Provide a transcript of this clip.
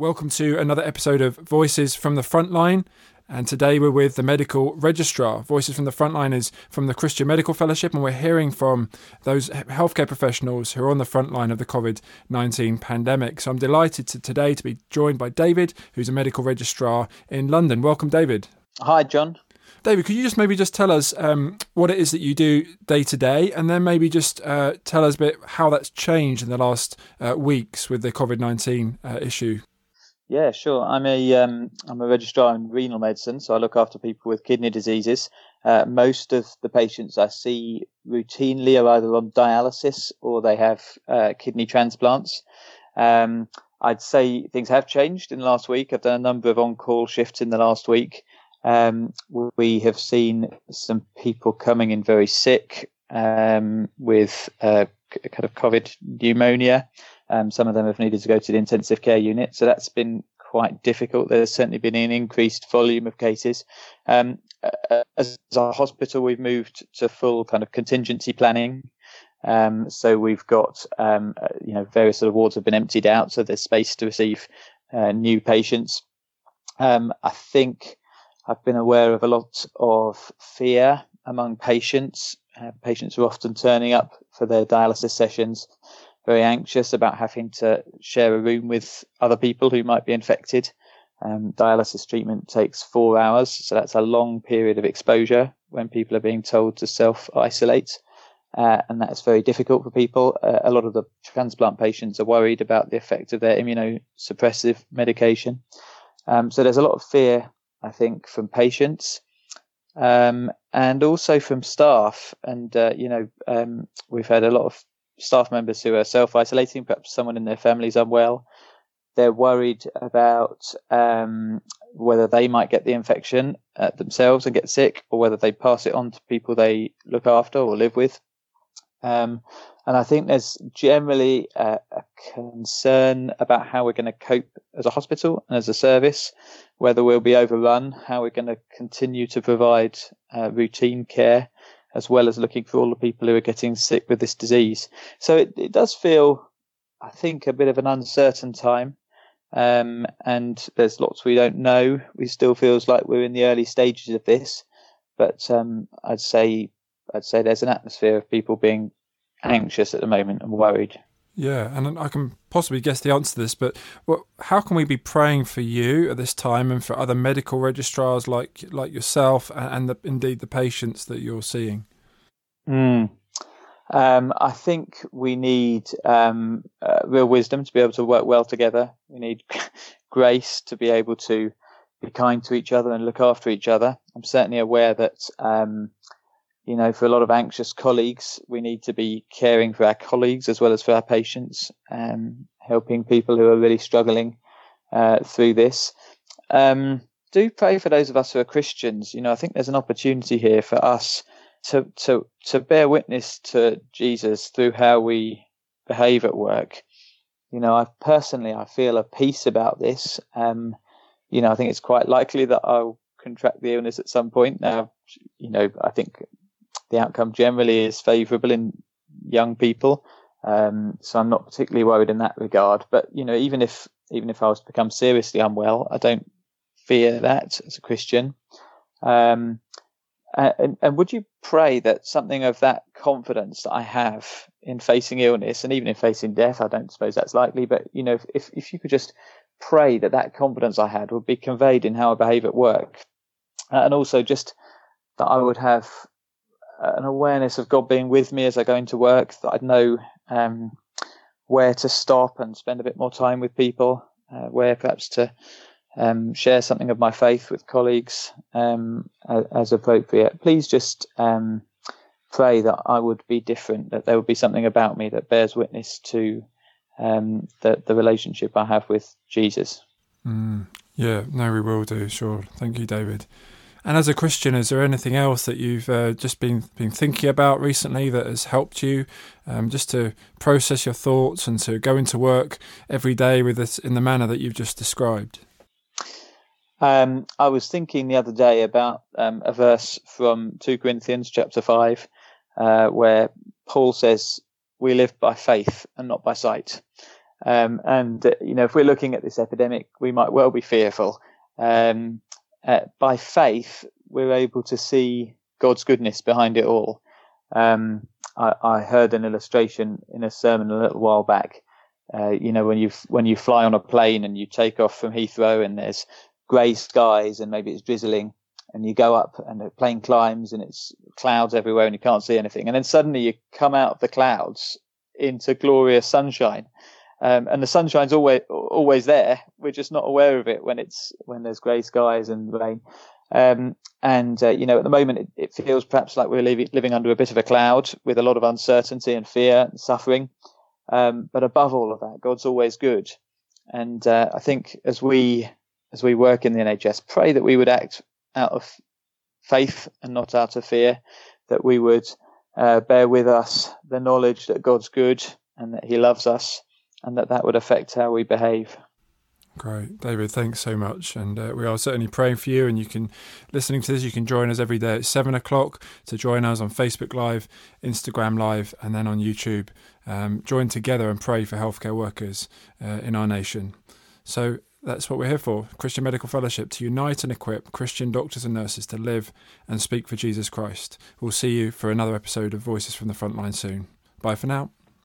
Welcome to another episode of Voices from the Frontline. And today we're with the medical registrar. Voices from the Frontline is from the Christian Medical Fellowship, and we're hearing from those healthcare professionals who are on the front line of the COVID 19 pandemic. So I'm delighted to, today to be joined by David, who's a medical registrar in London. Welcome, David. Hi, John. David, could you just maybe just tell us um, what it is that you do day to day, and then maybe just uh, tell us a bit how that's changed in the last uh, weeks with the COVID nineteen uh, issue? Yeah, sure. I'm a am um, a registrar in renal medicine, so I look after people with kidney diseases. Uh, most of the patients I see routinely are either on dialysis or they have uh, kidney transplants. Um, I'd say things have changed in the last week. I've done a number of on-call shifts in the last week. Um, we have seen some people coming in very sick um, with uh, kind of COVID pneumonia. Um, some of them have needed to go to the intensive care unit, so that's been quite difficult. There's certainly been an increased volume of cases. Um, as a hospital, we've moved to full kind of contingency planning. Um, so we've got, um, uh, you know, various sort of wards have been emptied out, so there's space to receive uh, new patients. Um, I think I've been aware of a lot of fear among patients. Uh, patients are often turning up for their dialysis sessions very anxious about having to share a room with other people who might be infected. Um, dialysis treatment takes four hours, so that's a long period of exposure when people are being told to self isolate. Uh, and that's very difficult for people. Uh, a lot of the transplant patients are worried about the effect of their immunosuppressive medication. Um, so there's a lot of fear, I think, from patients. Um, and also from staff. And, uh, you know, um, we've had a lot of staff members who are self isolating, perhaps someone in their family is unwell. They're worried about um, whether they might get the infection uh, themselves and get sick, or whether they pass it on to people they look after or live with. Um, and I think there's generally a, a, concern about how we're going to cope as a hospital and as a service, whether we'll be overrun, how we're going to continue to provide uh, routine care, as well as looking for all the people who are getting sick with this disease. So it, it does feel, I think, a bit of an uncertain time. Um, and there's lots we don't know. It still feels like we're in the early stages of this, but um, I'd say I'd say there's an atmosphere of people being anxious at the moment and worried. Yeah, and I can possibly guess the answer to this, but well, how can we be praying for you at this time and for other medical registrars like like yourself and the, indeed the patients that you're seeing? Mm. Um, I think we need um, uh, real wisdom to be able to work well together. We need grace to be able to be kind to each other and look after each other. I'm certainly aware that um, you know, for a lot of anxious colleagues, we need to be caring for our colleagues as well as for our patients, um, helping people who are really struggling uh, through this. Um, do pray for those of us who are Christians. You know, I think there's an opportunity here for us to to to bear witness to Jesus through how we behave at work. You know, I personally I feel a peace about this. Um, you know, I think it's quite likely that I'll contract the illness at some point. Now, you know, I think the outcome generally is favourable in young people. Um, so I'm not particularly worried in that regard. But you know, even if even if I was to become seriously unwell, I don't fear that as a Christian. Um, and, and would you pray that something of that confidence that I have in facing illness and even in facing death, I don't suppose that's likely, but you know, if, if you could just pray that that confidence I had would be conveyed in how I behave at work. Uh, and also just that I would have an awareness of God being with me as I go into work, that I'd know um, where to stop and spend a bit more time with people, uh, where perhaps to um, share something of my faith with colleagues um, as appropriate. Please just um, pray that I would be different, that there would be something about me that bears witness to um, the, the relationship I have with Jesus. Mm, yeah, no, we will do, sure. Thank you, David. And as a Christian, is there anything else that you've uh, just been been thinking about recently that has helped you um, just to process your thoughts and to go into work every day with this in the manner that you've just described? Um, I was thinking the other day about um, a verse from 2 Corinthians chapter 5, uh, where Paul says, We live by faith and not by sight. Um, and uh, you know, if we're looking at this epidemic, we might well be fearful. Um, uh, by faith, we're able to see God's goodness behind it all. Um, I, I, heard an illustration in a sermon a little while back. Uh, you know, when you when you fly on a plane and you take off from Heathrow and there's grey skies and maybe it's drizzling, and you go up and the plane climbs and it's clouds everywhere and you can't see anything, and then suddenly you come out of the clouds into glorious sunshine. Um, and the sunshine's always always there. We're just not aware of it when it's when there's grey skies and rain. Um, and uh, you know, at the moment, it, it feels perhaps like we're living, living under a bit of a cloud with a lot of uncertainty and fear and suffering. Um, but above all of that, God's always good. And uh, I think as we as we work in the NHS, pray that we would act out of faith and not out of fear. That we would uh, bear with us the knowledge that God's good and that He loves us, and that that would affect how we behave. Great, David. Thanks so much, and uh, we are certainly praying for you. And you can, listening to this, you can join us every day at seven o'clock to join us on Facebook Live, Instagram Live, and then on YouTube. Um, join together and pray for healthcare workers uh, in our nation. So that's what we're here for Christian Medical Fellowship to unite and equip Christian doctors and nurses to live and speak for Jesus Christ. We'll see you for another episode of Voices from the Frontline soon. Bye for now.